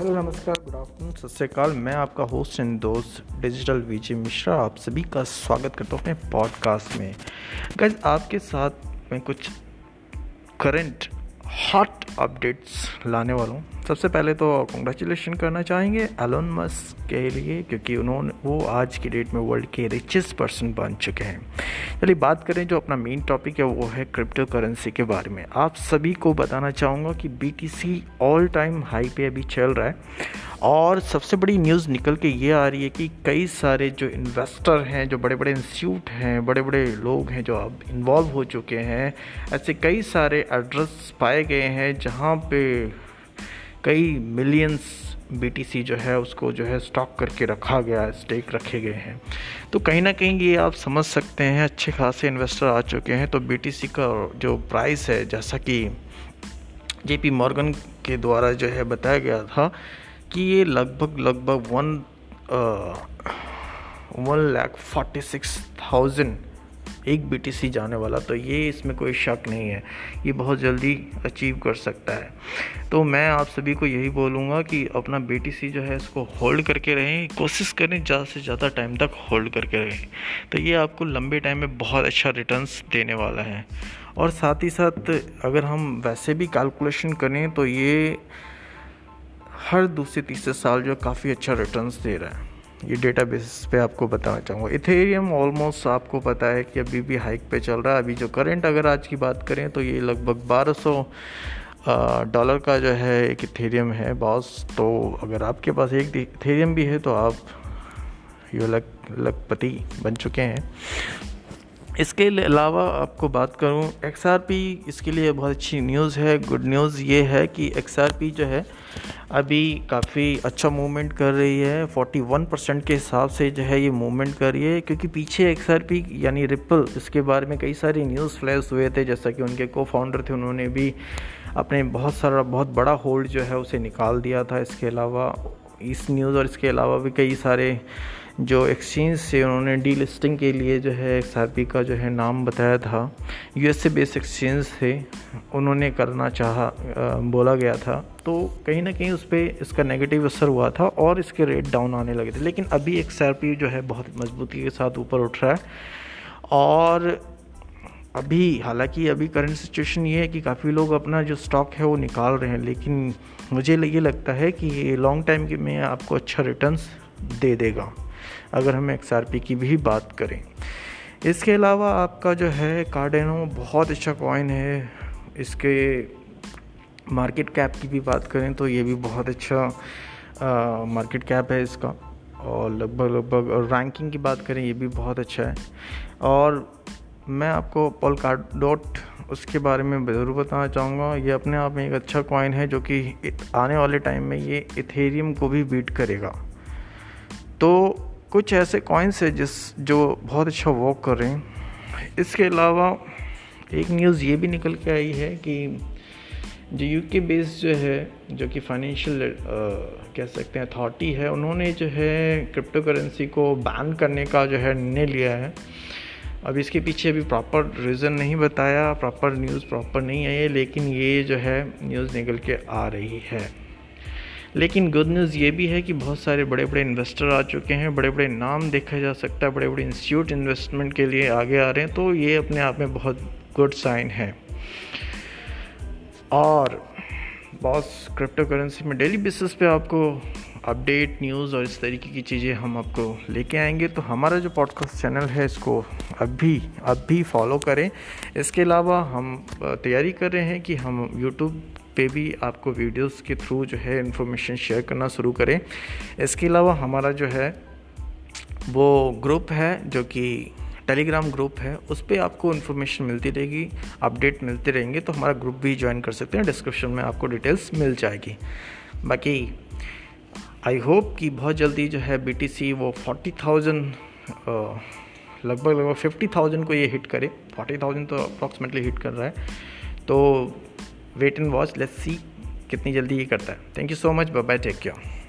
Hello, नमस्कार, good afternoon. सत श्रीकाल मैं आपका होस्ट एंड दोस्त डिजिटल विजय मिश्रा, आप सभी का स्वागत करता हूँ अपने पॉडकास्ट में। गज आपके साथ मैं कुछ करंट हॉट अपडेट्स लाने वाला। हूँ सबसे पहले तो कॉन्ग्रेचुलेशन करना चाहेंगे एलोन मस्क के लिए, क्योंकि उन्होंने, वो आज की डेट में वर्ल्ड के रिचेस्ट पर्सन बन चुके हैं। चलिए बात करें जो अपना मेन टॉपिक है, वो है क्रिप्टो करेंसी के बारे में। आप सभी को बताना चाहूँगा कि बीटीसी ऑल टाइम हाई पे अभी चल रहा है। और सबसे बड़ी न्यूज़ निकल के ये आ रही है कि कई सारे जो इन्वेस्टर हैं, जो बड़े बड़े इंस्टीट्यूट हैं बड़े बड़े लोग हैं जो अब इन्वॉल्व हो चुके हैं, ऐसे कई सारे एड्रेस पाए गए हैं जहाँ पे कई मिलियंस बीटीसी जो है उसको जो है स्टॉक करके रखा गया है स्टेक रखे गए हैं। तो कहीं ना कहीं ये आप समझ सकते हैं, अच्छे खासे इन्वेस्टर आ चुके हैं तो बीटीसी का जो प्राइस है, जैसा कि जे पी मॉर्गन के द्वारा जो है बताया गया था कि ये लगभग लगभग one one lakh forty six thousand एक BTC जाने वाला तो ये इसमें कोई शक नहीं है। ये बहुत जल्दी अचीव कर सकता है। तो मैं आप सभी को यही बोलूँगा कि अपना BTC जो है, इसको होल्ड करके रहें। कोशिश करें ज़्यादा से ज़्यादा टाइम तक होल्ड करके रहें। तो ये आपको लंबे टाइम में बहुत अच्छा रिटर्न्स देने वाला है। और साथ ही साथ अगर हम वैसे भी कैलकुलेशन करें तो ये हर दूसरे तीसरे साल जो काफ़ी अच्छा रिटर्न्स दे रहा है। ये डेटा बेसिस पे आपको बताना चाहूँगा। इथेरियम ऑलमोस्ट आपको पता है कि अभी भी हाइक पे चल रहा है। अभी जो करंट अगर आज की बात करें तो ये लगभग 1200 डॉलर का जो है एक इथेरियम है बॉस तो अगर आपके पास एक इथेरियम भी है तो आप ये लक लखपति बन चुके हैं। इसके अलावा आपको बात करूँ XRP इसके लिए बहुत अच्छी न्यूज़ है गुड न्यूज़ ये है कि XRP जो है, अभी काफ़ी अच्छा मूवमेंट कर रही है। 41 परसेंट के हिसाब से जो है ये मूवमेंट कर रही है, क्योंकि पीछे XRP यानी रिपल इसके बारे में कई सारे न्यूज़ फ्लैश हुए थे, जैसा कि उनके को फाउंडर थे, उन्होंने भी अपने बहुत सारा, बहुत बड़ा होल्ड जो है उसे निकाल दिया था। इसके अलावा इस न्यूज़ और इसके अलावा भी कई सारे जो एक्सचेंज से उन्होंने डी लिस्टिंग के लिए जो है एक्स का जो है नाम बताया था। यूएसए बेस एक्सचेंज से उन्होंने करना चाहा बोला गया था। तो कहीं ना कहीं उस पर इसका नेगेटिव असर हुआ था और इसके रेट डाउन आने लगे थे। लेकिन अभी एक्स जो है बहुत मजबूती के साथ ऊपर उठ रहा है। और अभी, हालाँकि अभी करंट सिचुएशन ये है कि काफ़ी लोग अपना जो स्टॉक है वो निकाल रहे हैं, लेकिन मुझे ये लगता है कि ये लॉन्ग टाइम के में आपको अच्छा रिटर्न्स दे देगा। अगर हम XRP की भी बात करें। इसके अलावा आपका जो है कार्डेनो बहुत अच्छा कॉइन है। इसके मार्केट कैप की भी बात करें तो ये भी बहुत अच्छा मार्केट कैप है इसका। और लगभग लगभग, और रैंकिंग की बात करें ये भी बहुत अच्छा है। और मैं आपको पॉल कार्ड डॉट उसके बारे में ज़रूर बताना चाहूँगा। ये अपने आप में एक अच्छा कॉइन है जो कि आने वाले टाइम में ये इथेरियम को भी बीट करेगा। तो कुछ ऐसे कॉइन्स है जिस, जो बहुत अच्छा वॉक कर रहे हैं। इसके अलावा एक न्यूज़ ये भी निकल के आई है कि जो यूके बेस जो है, जो कि फाइनेंशियल कह सकते हैं अथॉरिटी है, उन्होंने जो है क्रिप्टो करेंसी को बैन करने का जो है निर्णय लिया है। अब इसके पीछे अभी प्रॉपर रीज़न नहीं बताया प्रॉपर न्यूज़ प्रॉपर नहीं आई है, लेकिन ये जो है न्यूज़ निकल के आ रही है। लेकिन गुड न्यूज़ ये भी है कि बहुत सारे बड़े बड़े इन्वेस्टर आ चुके हैं बड़े बड़े नाम देखा जा सकता है बड़े बड़े इंस्टीट्यूट इन्वेस्टमेंट के लिए आगे आ रहे हैं तो ये अपने आप में बहुत गुड साइन है। और बॉस क्रिप्टो करेंसी में डेली बेसिस पे आपको अपडेट न्यूज़ और इस तरीके की चीज़ें हम आपको लेके आएँगे तो हमारा जो पॉडकास्ट चैनल है, इसको अभी अभी फॉलो करें। इसके अलावा हम तैयारी कर रहे हैं कि हम यूट्यूब पे भी आपको वीडियोस के थ्रू जो है इन्फॉर्मेशन शेयर करना शुरू करें। इसके अलावा हमारा जो है, वो ग्रुप है जो कि टेलीग्राम ग्रुप है, उस पर आपको इन्फॉर्मेशन मिलती रहेगी अपडेट मिलते रहेंगे तो हमारा ग्रुप भी ज्वाइन कर सकते हैं। डिस्क्रिप्शन में आपको डिटेल्स मिल जाएगी। बाकी आई होप कि बहुत जल्दी जो है BTC वो फोर्टी थाउज़ेंड लगभग लगभग फिफ्टी थाउज़ेंड को ये हिट करे। फोर्टी थाउज़ेंड तो अप्रॉक्सीमेटली हिट कर रहा है। तो wait and watch let's see कितनी जल्दी ये करता है. Thank you so much bye take care